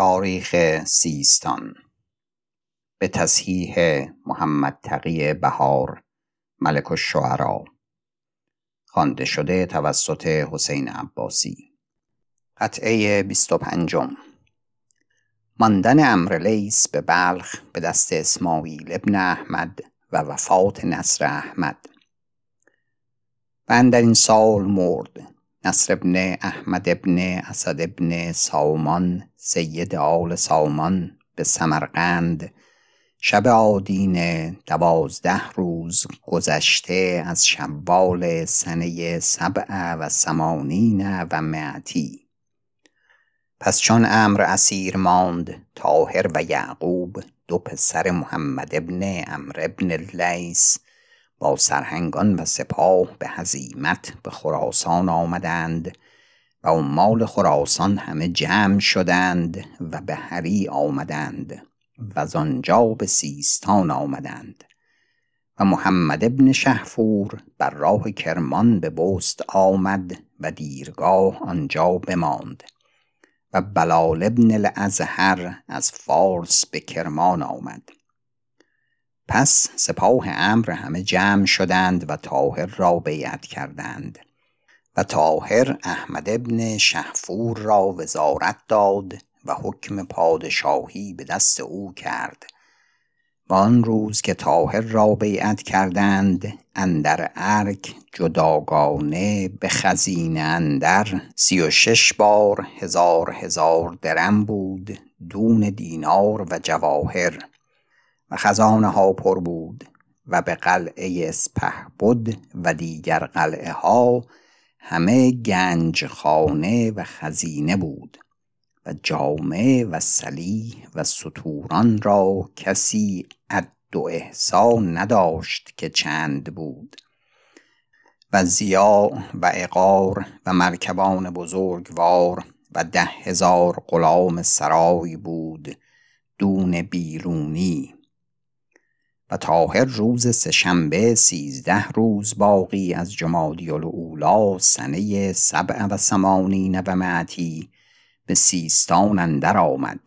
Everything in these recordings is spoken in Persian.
تاریخ سیستان. به تصحیح محمد تقی بهار ملک الشعرا. خوانده شده توسط حسین عباسی. قطعه 25 ماندن امر لیس به بلخ به دست اسماعیل ابن احمد و وفات نصر احمد. و در این سال مرد نصر ابن احمد ابن اسد ابن سامان سید آل سامان به سمرقند. شب آدین دوازده روز گذشته از شوال سنه سبع و سمانین و معتی پس چون امر اسیر ماند تاهر و یعقوب دو پسر محمد ابن امر ابن لیس با سرهنگان و سپاه به هزیمت به خراسان آمدند و مال خراسان همه جمع شدند و به هری آمدند و آنجا به سیستان آمدند و محمد ابن شهفور بر راه کرمان به بست آمد و دیرگاه آنجا بماند و بلال ابن الازهر از فارس به کرمان آمد. پس سپاه امر همه جمع شدند و تاهر را بیعت کردند و تاهر احمد ابن شهفور را وزارت داد و حکم پادشاهی به دست او کرد و آن روز که تاهر را بیعت کردند اندر ارک جداگانه به خزینه اندر سی و شش بار هزار هزار درم بود دون دینار و جواهر. و خزانه ها پر بود و به قلعه اسپه بود و دیگر قلعه ها همه گنج خانه و خزینه بود و جامعه و سلیح و سطوران را کسی عد و احسا نداشت که چند بود و زیا و اقار و مرکبان بزرگوار و ده هزار غلام سرای بود دون بیرونی و تاهر روز سهشنبه سیزده روز باقی از جمادی الاولا سنه سبع و سمانین و معتی به سیستان اندر آمد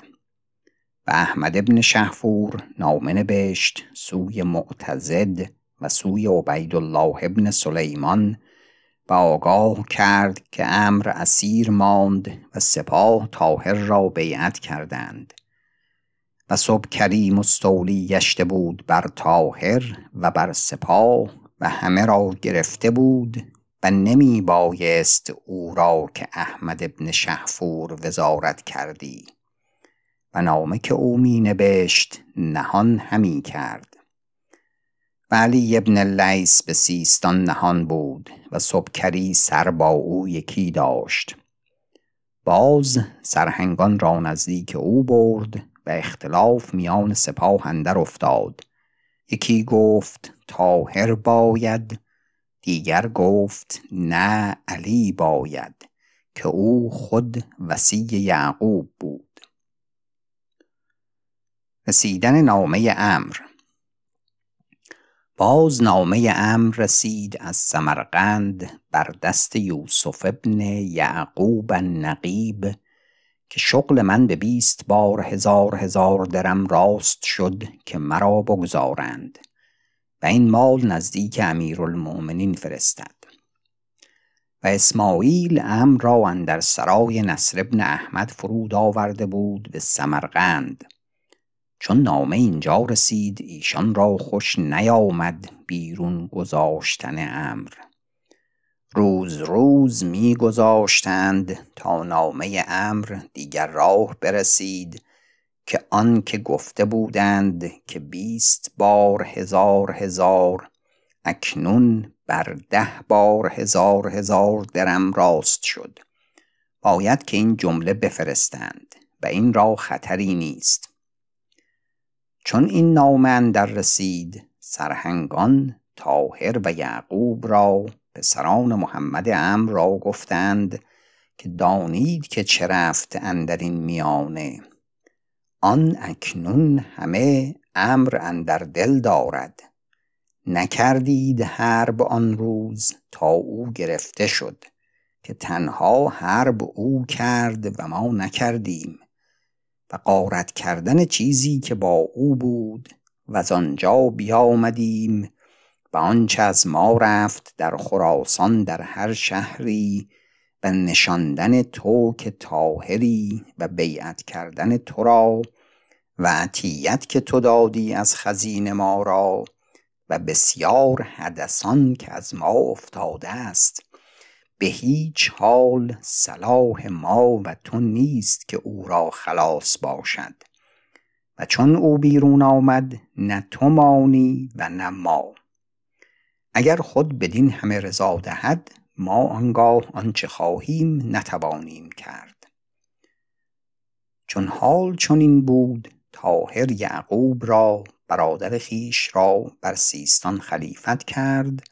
و احمد ابن شهفور نامه نبشت سوی معتزد و سوی عبیدالله ابن سلیمان و آگاه کرد که امر اسیر ماند و سپاه تاهر را بیعت کردند. و صبح کریم مستولی گشته بود بر تاهر و بر سپاه و همه را گرفته بود و نمی بایست او را که احمد ابن شهفور وزارت کردی و نامه که او می نبشت نهان همی کرد. و علی ابن لیس به سیستان نهان بود و صبکری سر با او یکی داشت. باز سرهنگان را نزدیک او برد و اختلاف میان سپاه اندر افتاد. یکی گفت تاهر باید. دیگر گفت نه علی باید که او خود وسی یعقوب بود. رسیدن نامه امر. باز نامه امر رسید از سمرقند بر دست یوسف ابن یعقوب النقیب که شغل من به بیست بار هزار هزار درم راست شد که مرا بگذارند و این مال نزدیک امیرالمؤمنین فرستد. و اسماعیل ام را اندر سرای نصر ابن احمد فرود آورده بود به سمرقند. چون نامه اینجا رسید ایشان را خوش نیامد بیرون گذاشتن امر. روز روز می گذاشتند تا نامه امر دیگر راه برسید که آن که گفته بودند که بیست بار هزار هزار اکنون بر ده بار هزار هزار درم راست شد. باید که این جمله بفرستند و این را خطری نیست. چون این نامه در رسید سرهنگان تاهر و یعقوب را پسران محمد امر را گفتند که دانید که چه رفت اندر این میانه. آن اکنون همه امر اندر دل دارد. نکردید حرب آن روز تا او گرفته شد که تنها حرب او کرد و ما نکردیم. و قارت کردن چیزی که با او بود و از آنجا بیامدیم و آنچه از ما رفت در خراسان در هر شهری و نشاندن تو که تاهری و بیعت کردن تو را و عطیت که تو دادی از خزین ما را و بسیار حدثان که از ما افتاده است. به هیچ حال صلاح ما و تو نیست که او را خلاص باشد. و چون او بیرون آمد نه تو مانی و نه ما. اگر خود بدین همه رضا دهد ما آنگاه آنچه خواهیم نتوانیم کرد. چون حال چنین بود تاهر یعقوب را برادر خیش را بر سیستان خلیفت کرد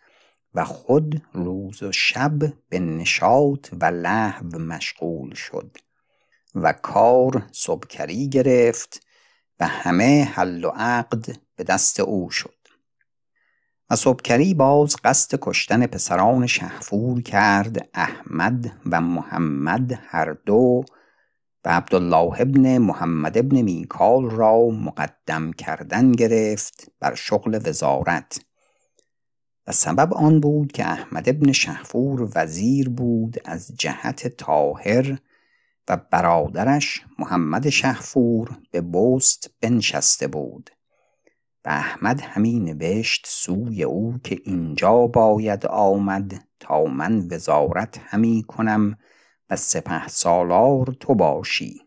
و خود روز و شب به نشاط و لحو مشغول شد و کار صبکری گرفت و همه حل و عقد به دست او شد. و صبکری باز قصد کشتن پسران شهفور کرد احمد و محمد هر دو و عبدالله ابن محمد ابن میکال را مقدم کردن گرفت بر شغل وزارت. و سبب آن بود که احمد ابن شهفور وزیر بود از جهت تاهر و برادرش محمد شهفور به بست بنشسته بود. و احمد همین نوشت سوی او که اینجا باید آمد تا من وزارت همی کنم و سپه سالار تو باشی.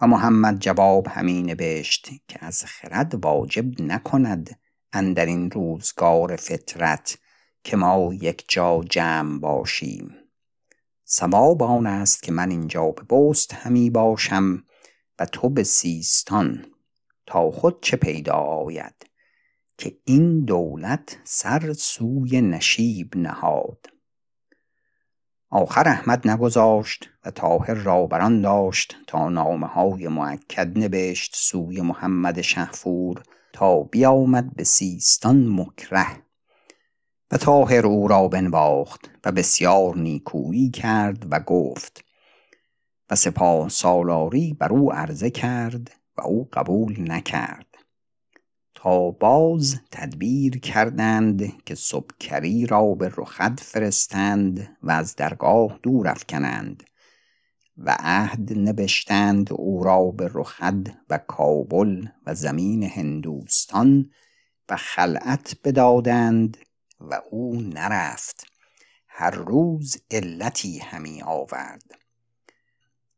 و محمد جواب همین نوشت که از خرد واجب نکند اندر این روزگار فطرت که ما یک جا جمع باشیم. سباب آن است که من اینجا به بست همی باشم و تو به سیستان تا خود چه پیدا آید که این دولت سر سوی نشیب نهاد. آخر احمد نگذاشت و تاهر را بران داشت تا نامه های معکد نوشت سوی محمد شهفور تا بیامد به سیستان مکره. و تاهر او را بنواخت و بسیار نیکویی کرد و گفت و سپاه سالاری بر او عرضه کرد و او قبول نکرد. تا باز تدبیر کردند که صبکری را به رخد فرستند و از درگاه دور افکنند و عهد نبشتند او را به رخد و کابل و زمین هندوستان و خلعت بدادند و او نرفت. هر روز علتی همی آورد.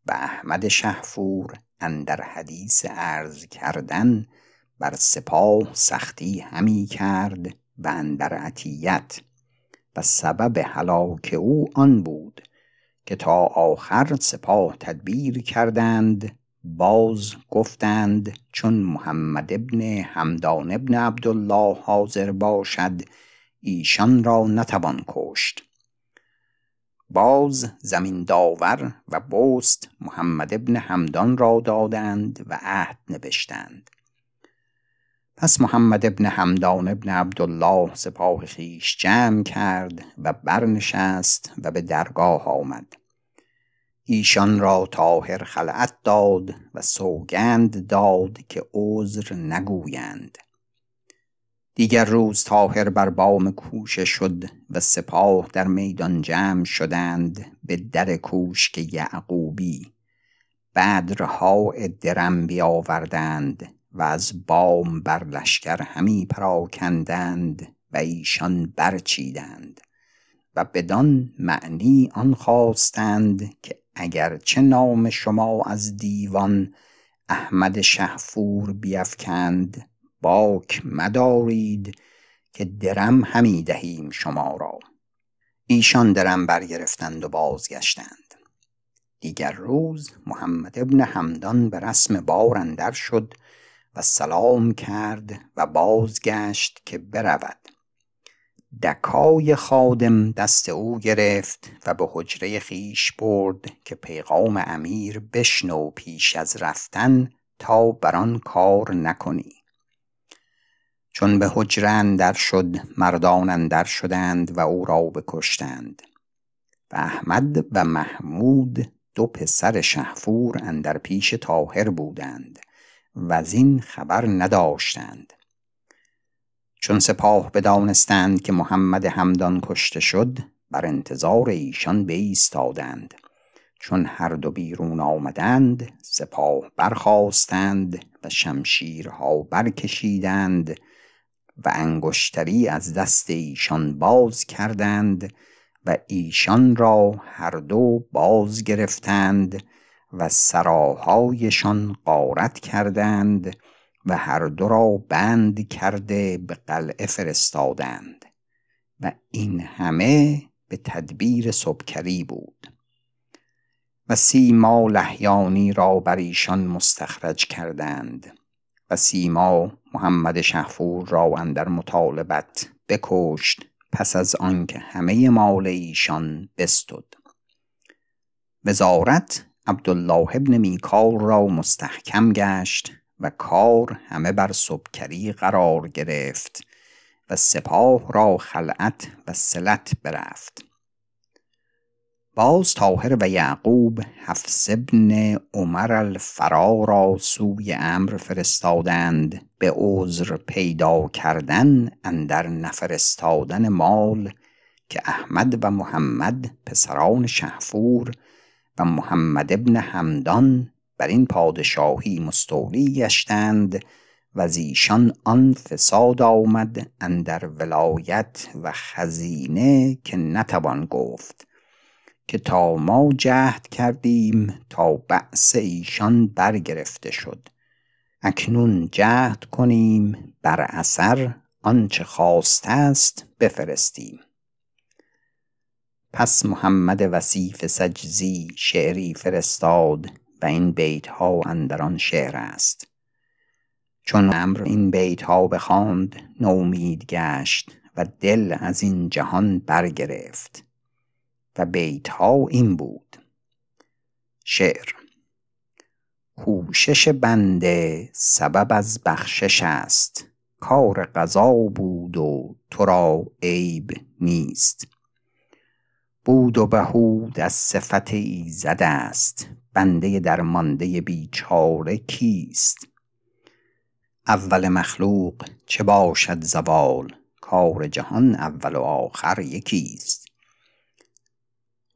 و احمد شهفور اندر حدیث عرض کردن بر سپاه سختی همی کرد و اندر عطیت. و سبب هلاک او آن بود که تا آخر سپاه تدبیر کردند باز گفتند چون محمد ابن همدان ابن عبدالله حاضر باشد ایشان را نتوان کشت. باز زمین داور و بست محمد ابن همدان را دادند و عهد نوشتند پس محمد ابن همدان ابن عبدالله سپاه خیش جمع کرد و برنشست و به درگاه آمد. ایشان را تاهر خلعت داد و سوگند داد که عذر نگویند. دیگر روز تاهر بر بام کوشه شد و سپاه در میدان جمع شدند به در کوشک یعقوبی. بدرها درم بیاوردند و از بام بر لشکر همی پراکندند و ایشان برچیدند و بدان معنی آن خواستند که اگرچه نام شما از دیوان احمد شهفور بیفکند باک مدارید که درم همی دهیم شما را. ایشان درم برگرفتند و بازگشتند. دیگر روز محمد ابن همدان به رسم بار اندر شد و سلام کرد و بازگشت که برود. دکای خادم دست او گرفت و به حجره خیش برد که پیغام امیر بشنو پیش از رفتن تا بر آن کار نکنی. چون به حجره اندر شد مردان اندر شدند و او را بکشتند. و احمد و محمود دو پسر شهفور اندر پیش تاهر بودند و از این خبر نداشتند. چون سپاه بدانستند که محمد همدان کشته شد بر انتظار ایشان بایستادند. چون هر دو بیرون آمدند سپاه برخواستند و شمشیرها برکشیدند و انگشتری از دست ایشان باز کردند و ایشان را هر دو باز گرفتند و سراهایشان قارت کردند و هر دو را بند کرده به قلعه فرستادند و این همه به تدبیر سبکری بود و سیما لحیانی را بر ایشان مستخرج کردند و سیما محمد شهفور را اندر مطالبت بکشت پس از آنکه همه مال ایشان بستد. وزارت عبدالله ابن میکال را مستحکم گشت و کار همه بر سبکری قرار گرفت و سپاه را خلعت و سلت برفت. باز تاهر و یعقوب حفص ابن عمر الفرا را سوی امر فرستادند به عذر پیدا کردن اندر نفرستادن مال که احمد و محمد پسران شهفور و محمد ابن همدان بر این پادشاهی مستولی گشتند و از ایشان آن فساد آمد اندر ولایت و خزینه که نتوان گفت. که تا ما جهد کردیم تا بعث ایشان برگرفته شد. اکنون جهد کنیم بر اثر آنچه خواسته است بفرستیم. پس محمد وسیف سجزی شعری فرستاد و این بیت ها اندر آن شعر است. چون امر این بیت ها بخواند نومید گشت و دل از این جهان برگرفت. و بیت ها این بود. شعر کوشش بنده سبب از بخشش است. کار قضا بود و تو را عیب نیست. بود و بهود از صفت ایزد است. بنده درمانده بیچاره کیست؟ اول مخلوق چه باشد زوال؟ کار جهان اول و آخر یکیست.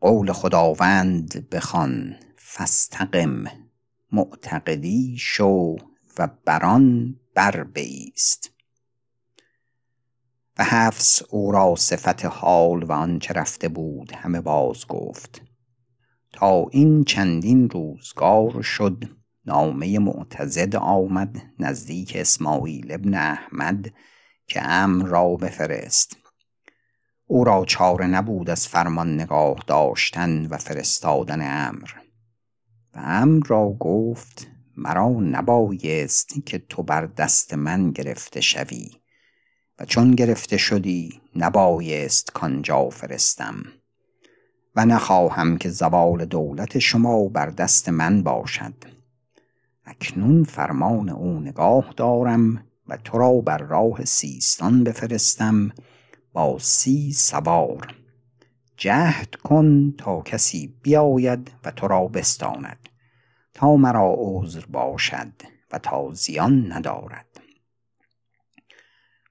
قول خداوند بخوان فاستقم معتقدی شو و بران بر بایست و حفص او را صفت حال و آنچه رفته بود همه باز گفت. تا این چندین روزگار شد نامه معتزد آمد نزدیک اسماعیل ابن احمد که امر را بفرست. او را چاره نبود از فرمان نگاه داشتن و فرستادن امر. و امر را گفت مرا نبایست که تو بر دست من گرفته شوی و چون گرفته شدی نبایست کانجا فرستم و نخواهم که زوال دولت شما بر دست من باشد. اکنون فرمان او نگاه دارم و تو را بر راه سیستان بفرستم با سی سوار. جهد کن تا کسی بیاید و تو را بستاند. تا مرا عذر باشد و تا زیان ندارد.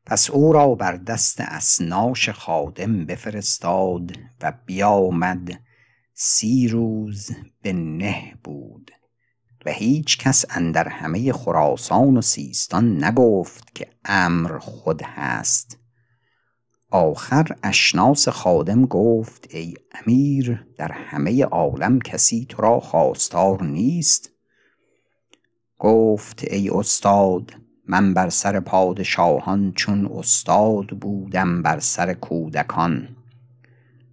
پس او را بر دست اسناش خادم بفرستاد و بیامد. سی روز به نه بود. و هیچ کس اندر همه خراسان و سیستان نگفت که امر خود هست. آخر اشناس خادم گفت ای امیر در همه عالم کسی تو را خواستار نیست؟ گفت ای استاد من بر سر پادشاهان چون استاد بودم بر سر کودکان.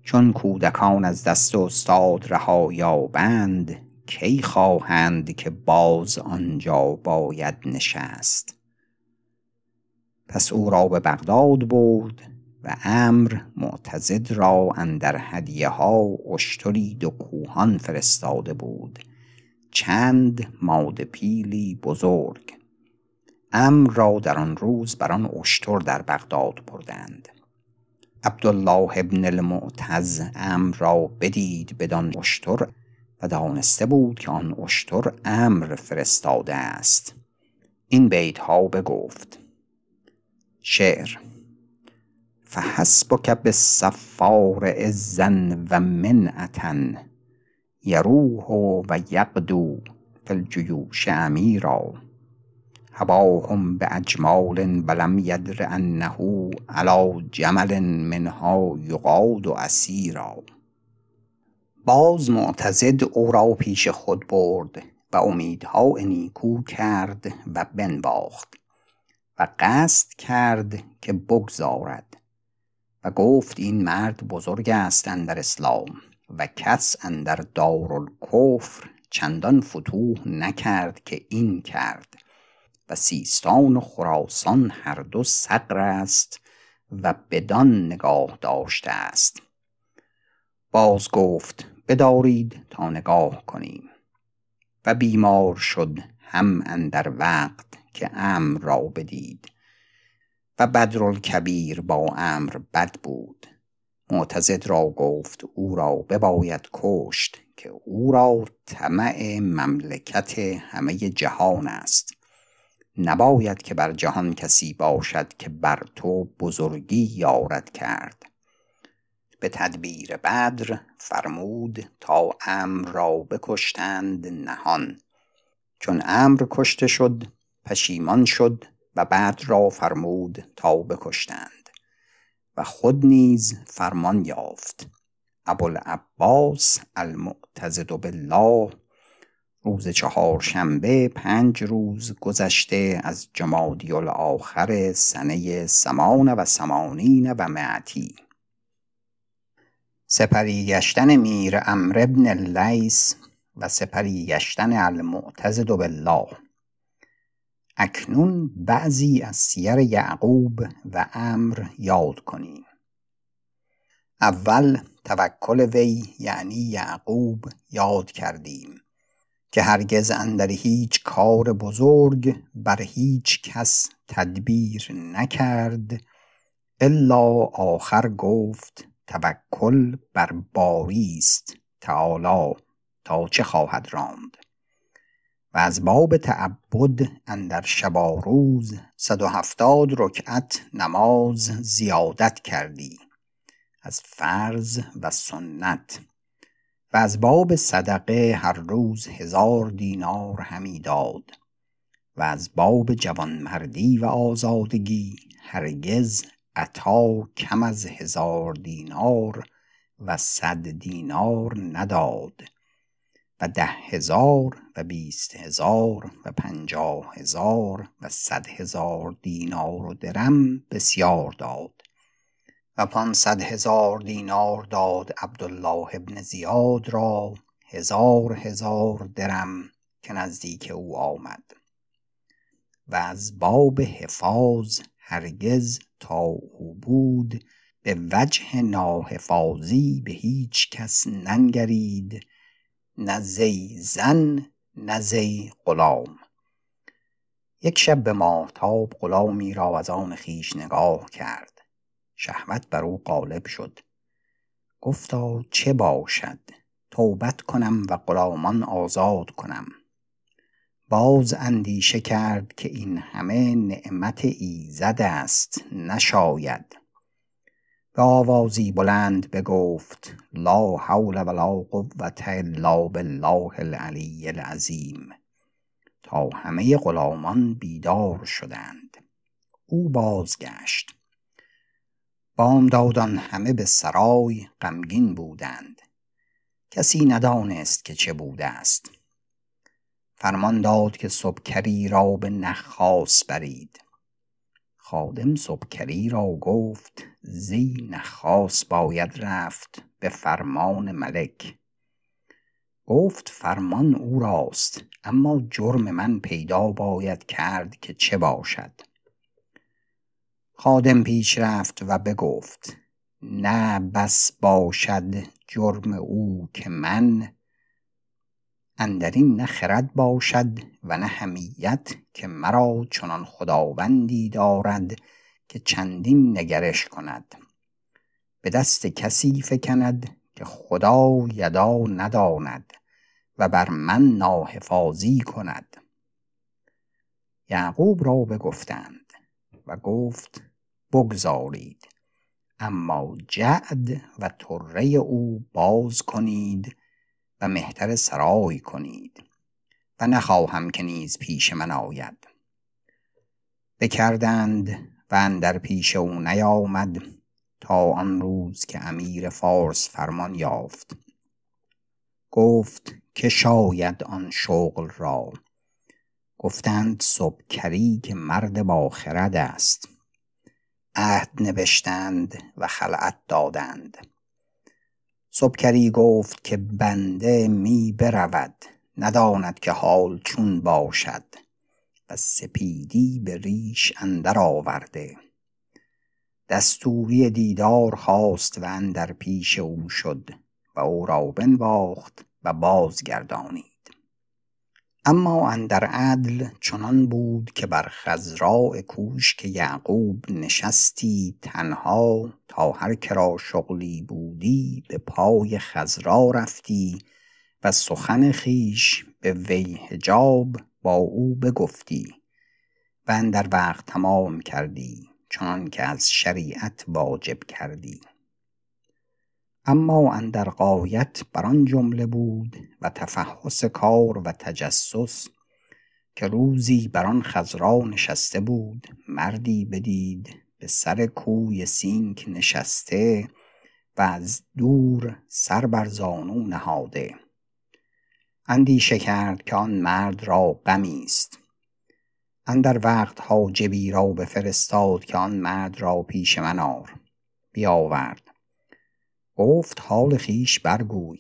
چون کودکان از دست استاد رها یابند کی خواهند که باز آنجا باید نشست؟ پس او را به بغداد برد و امر معتزد را اندر هدیه ها اشتری دو کوهان فرستاده بود. چند ماده پیلی بزرگ. امر را در آن روز بر آن اشتر در بغداد بردند. عبدالله ابن المعتز امر را بدید بدان اشتر و دانسته بود که آن اشتر امر فرستاده است. این بیت ها بگفت. شعر فحسبک بالصفار عزا و منعتا یروح و یقدو فی الجیوش امیرا هباهم باجمال ولم یدر انه علی جمل منها یقاد اسیرا باز معتضد او را پیش خود برد و امیدها نیکو کرد و بنواخت و قصد کرد که بگذارد. و گفت این مرد بزرگ است اندر اسلام و کس اندر دارالکفر چندان فتوح نکرد که این کرد و سیستان و خراسان هر دو صقر است و بدان نگاه داشته است. باز گفت بدارید تا نگاه کنیم. و بیمار شد هم اندر وقت که امر را بدید. و بدرالکبیر با امر بد بود. معتزد را گفت او را بباید کشت که او را طمع مملکت همه جهان است. نباید که بر جهان کسی باشد که بر تو بزرگی یارد کرد. به تدبیر بدر فرمود تا امر را بکشتند نهان. چون امر کشته شد پشیمان شد و بعد را فرمود تا بکشتند و خود نیز فرمان یافت. ابوالعباس المعتزد بالله روز چهارشنبه پنج روز گذشته از جمادی الاخر سنه سمان و سمانین و معتی سپری گشتن میر امر ابن اللیس و سپری گشتن المعتزد بالله. اکنون بعضی از سیر یعقوب و امر یاد کنیم. اول توکل وی یعنی یعقوب یاد کردیم که هرگز اندر هیچ کار بزرگ بر هیچ کس تدبیر نکرد الا آخر گفت توکل بر باری است تعالی تا چه خواهد راند. و از باب تعبد اندر شبا روز صد و هفتاد رکعت نماز زیادت کردی از فرض و سنت. و از باب صدقه هر روز هزار دینار همی داد. و از باب جوانمردی و آزادگی هرگز عطا کم از هزار دینار و صد دینار نداد. و ده هزار و بیست هزار و پنجاه هزار و صد هزار دینار و درم بسیار داد. و پانصد هزار دینار داد عبدالله ابن زیاد را هزار هزار درم که نزدیک او آمد. و از باب حفاظ هرگز تا او بود به وجه ناحفاظی به هیچ کس ننگرید نه زی زن نه زی غلام. یک شب به ماهتاب غلامی را از آن خویش نگاه کرد. شهوت بر او غالب شد. گفتا چه باشد؟ توبت کنم و غلامان آزاد کنم. باز اندیشه کرد که این همه نعمت ایزد است نشاید. به آوازی بلند بگفت لا حول ولا قوة الا بالله العلی العظیم. تا همه غلامان بیدار شدند. او بازگشت. بامدادان همه به سرای غمگین بودند. کسی ندانست که چه بوده است. فرمان داد که سبکری را به نخاس برید. خادم سبکری را گفت زی نخاس باید رفت به فرمان ملک. گفت فرمان او راست اما جرم من پیدا باید کرد که چه باشد. خادم پیش رفت و بگفت نه بس باشد جرم او که من اندرین نه خرد باشد و نه حمیت که مرا چنان خداوندی دارد که چندین نگرش کند. به دست کسی فکند که خدا یدا نداند و بر من ناحفاظی کند. یعقوب را بگفتند و گفت بگذارید اما جعد و طره او باز کنید و مهتر سرای کنید و نخواهم که نیز پیش من آید. بکردند و در پیش او نیامد تا آن روز که امیر فارس فرمان یافت. گفت که شاید آن شغل را. گفتند صبکری که مرد با خرد است. عهد نوشتند و خلعت دادند. صبکری گفت که بنده می برود. نداند که حال چون باشد. و سپیدی به ریش اندر آورده. دستوری دیدار خواست و اندر پیش او شد و او را بنواخت و بازگردانید. اما اندر عدل چنان بود که بر خزراء که یعقوب نشستی تنها تا هر کرا شغلی بودی به پای خزرا رفتی و سخن خیش به وی حجاب با او بگفتی و اندر وقت تمام کردی چنان که از شریعت واجب کردی. اما اندر غایت بر آن جمله بود و تفحص کار و تجسس که روزی بر آن خضرا نشسته بود مردی بدید به سر کوی سینک نشسته و از دور سر بر زانو نهاده. اندیشه کرد که آن مرد را غمی است. اندر وقت حاجبی را بفرستاد که آن مرد را پیش من آر. بیاورد. گفت حال خویش برگوی.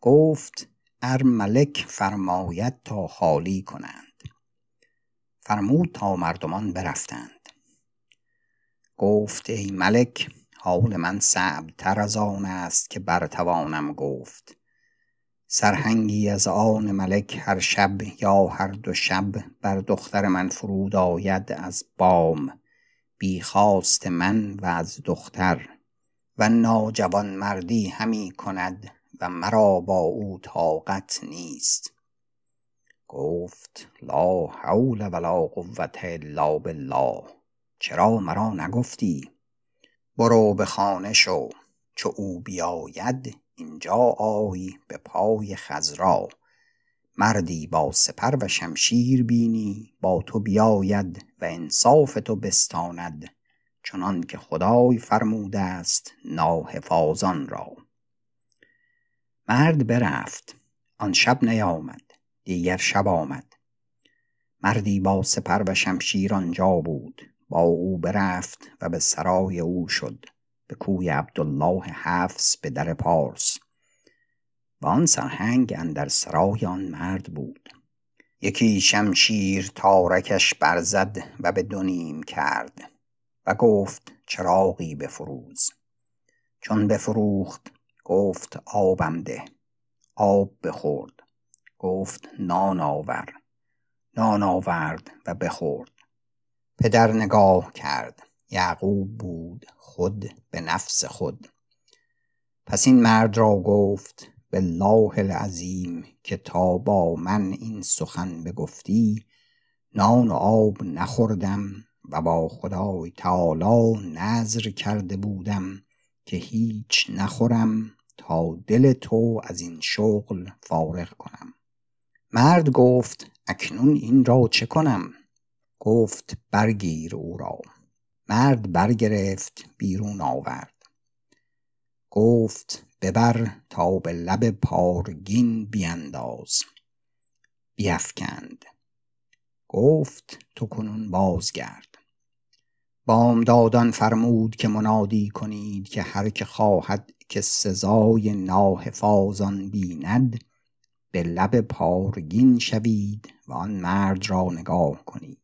گفت ار ملک فرماید تا خالی کنند. فرمود تا مردمان برفتند. گفت ای ملک حال من صعب تر از آن است که برتوانم گفت. سرهنگی از آن ملک هر شب یا هر دو شب بر دختر من فرود آید از بام. بی خواست من و از دختر و ناجوان مردی همی کند و مرا با او طاقت نیست. گفت لا حول ولا قوة الا بالله. چرا مرا نگفتی؟ برو به خانه شو چو او بیاید اینجا آی به پای خزرا مردی با سپر و شمشیر بینی با تو بیاید و انصاف تو بستاند چنان که خدای فرموده است ناحفاظان را. مرد برفت آن شب نیامد دیگر شب آمد. مردی با سپر و شمشیر آنجا بود با او برفت و به سرای او شد. به کوی عبدالله حفص به در پارس. و آن سرهنگ اندر سرای آن مرد بود. یکی شمشیر تارکش برزد و به دونیم کرد و گفت چراغی بفروز. چون بفروخت گفت آبم ده. آب بخورد. گفت نان آور. نان آورد و بخورد. پدر نگاه کرد. یعقوب بود خود به نفس خود. پس این مرد را گفت بالله العظیم که تا با من این سخن بگفتی نان و آب نخوردم و با خدای تعالی نظر کرده بودم که هیچ نخورم تا دل تو از این شغل فارغ کنم. مرد گفت اکنون این را چه کنم؟ گفت برگیر او را. مرد برگرفت بیرون آورد. گفت ببر تا به لب پارگین بینداز. بیفکند. گفت تو کنون بازگرد. بامدادان فرمود که منادی کنید که هر که خواهد که سزای ناحفاظان بیند به لب پارگین شوید و آن مرد را نگاه کنید.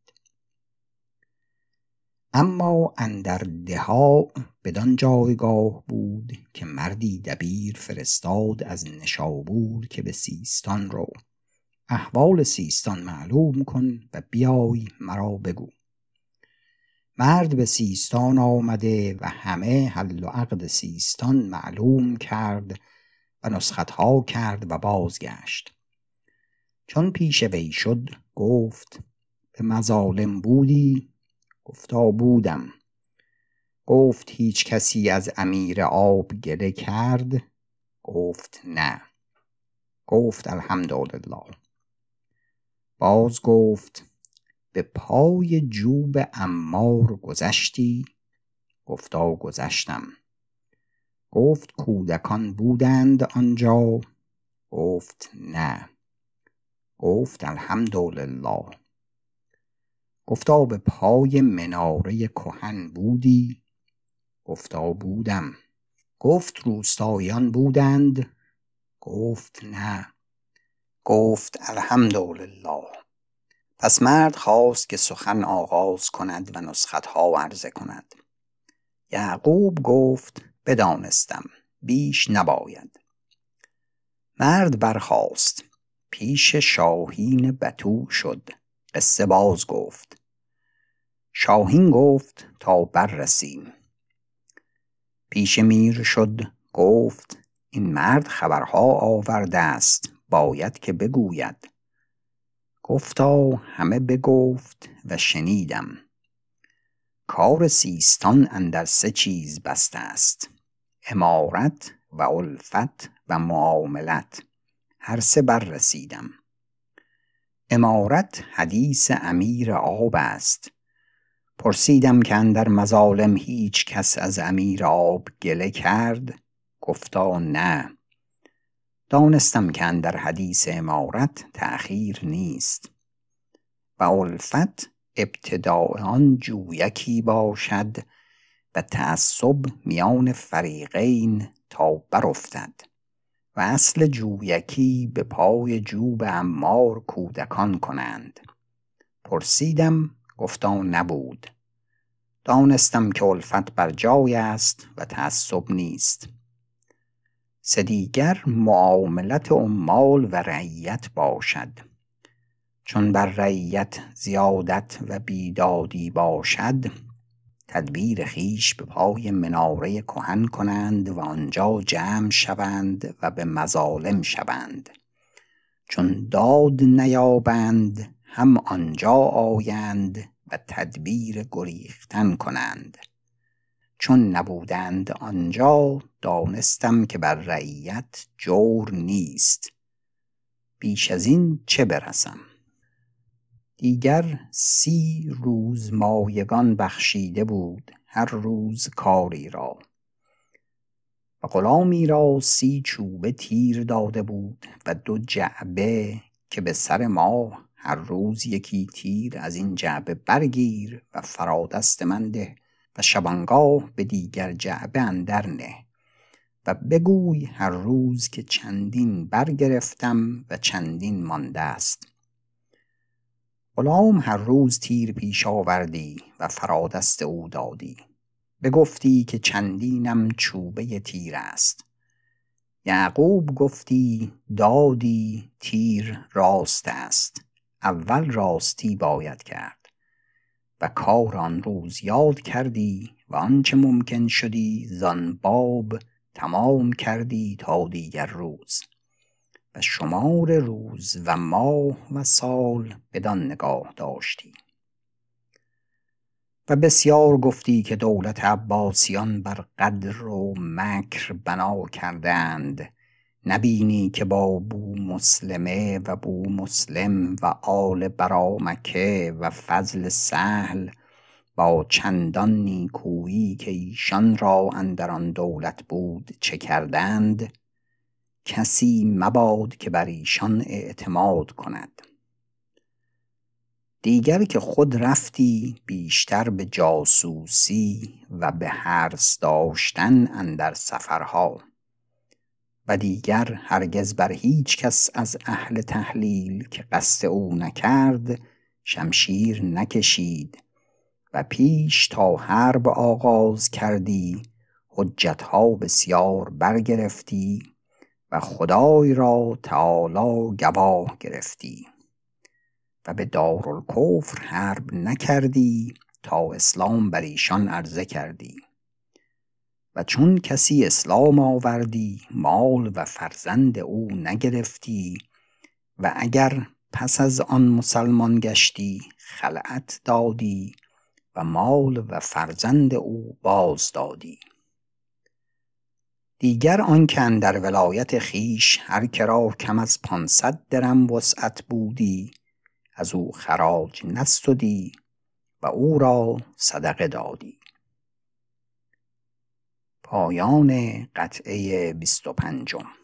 اما اندر دها بدان جایگاه بود که مردی دبیر فرستاد از نشابور که به سیستان رو. احوال سیستان معلوم کن و بیای مرا بگو. مرد به سیستان آمده و همه حل و عقد سیستان معلوم کرد و نسختها کرد و بازگشت. چون پیش وی شد گفت به مظالم بودی؟ گفتا بودم. گفت هیچ کسی از امیر آب گله کرد؟ گفت نه. گفت الحمدلله. باز گفت به پای جوب امار گذشتی؟ گفتا گذشتم. گفت کودکان بودند آنجا؟ گفت نه. گفت الحمدلله. گفتا به پای مناره کهن بودی؟ گفتا بودم. گفت روستایان بودند؟ گفت نه. گفت الحمدلله. پس مرد خواست که سخن آغاز کند و نسختها عرضه کند. یعقوب گفت بدانستم. بیش نباید. مرد برخاست. پیش شاهین بتو شد. قصه باز گفت. شاهین گفت تا بررسیم پیش میر شد گفت این مرد خبرها آورده است باید که بگوید. گفتا همه بگفت و شنیدم. کار سیستان اندر سه چیز بسته است امارت و الفت و معاملت. هر سه بررسیدم امارت حدیث امیر آب است. پرسیدم که اندر مظالم هیچ کس از امیر آب گله کرد؟ گفتا نه. دانستم که اندر حدیث امارت تأخیر نیست. و الفت ابتداء آن جویکی باشد و تعصب میان فریقین تا برافتد. و اصل جویکی به پای جوب امار کودکان کنند. پرسیدم گفتا نبود. دانستم که الفت بر جای است و تعصب نیست. سدیگر معاملت عمال و رعیت باشد. چون بر رعیت زیادت و بیدادی باشد تدبیر خیش به پای مناره کهن کنند و آنجا جمع شوند و به مظالم شوند. چون داد نیابند هم آنجا آیند و تدبیر گریختن کنند. چون نبودند آنجا دانستم که بر رعیت جور نیست. بیش از این چه برسم؟ دیگر سی روز مایگان بخشیده بود هر روز کاری را. و غلامی را سی چوبه تیر داده بود و دو جعبه که به سر ماه هر روز یکی تیر از این جعبه برگیر و فرادست من ده و شبانگاه به دیگر جعبه اندر نه و بگوی هر روز که چندین برگرفتم و چندین مانده است. غلام هر روز تیر پیش آوردی و فرادست او دادی. بگفتی که چندینم چوبه تیر است. یعقوب گفتی دادی تیر راست است. اول راستی باید کرد و کار آن روز یاد کردی و آنچه ممکن شدی زان باب تمام کردی تا دیگر روز و شمار روز و ماه و سال بدان نگاه داشتی و بسیار گفتی که دولت عباسیان بر قدر و مکر بنا کردند نبینی که با بو مسلمه و بو مسلم و آل برامکه و فضل سهل با چندان نیکویی که ایشان را اندر آن دولت بود چه کردند کسی مباد که بر ایشان اعتماد کند. دیگر که خود رفتی بیشتر به جاسوسی و به حرس داشتن اندر سفرها. و دیگر هرگز بر هیچ کس از اهل تحلیل که قصد او نکرد شمشیر نکشید و پیش تا حرب آغاز کردی حجتها بسیار برگرفتی و خدای را تعالی گواه گرفتی و به دارالکفر حرب نکردی تا اسلام بر ایشان عرضه کردی. و چون کسی اسلام آوردی مال و فرزند او نگرفتی و اگر پس از آن مسلمان گشتی خلعت دادی و مال و فرزند او باز دادی. دیگر آن در ولایت خیش هر کرا کم از پانصد درم وسعت بودی از او خراج نستدی و او را صدقه دادی. پایان قطعه بیست و پنجم.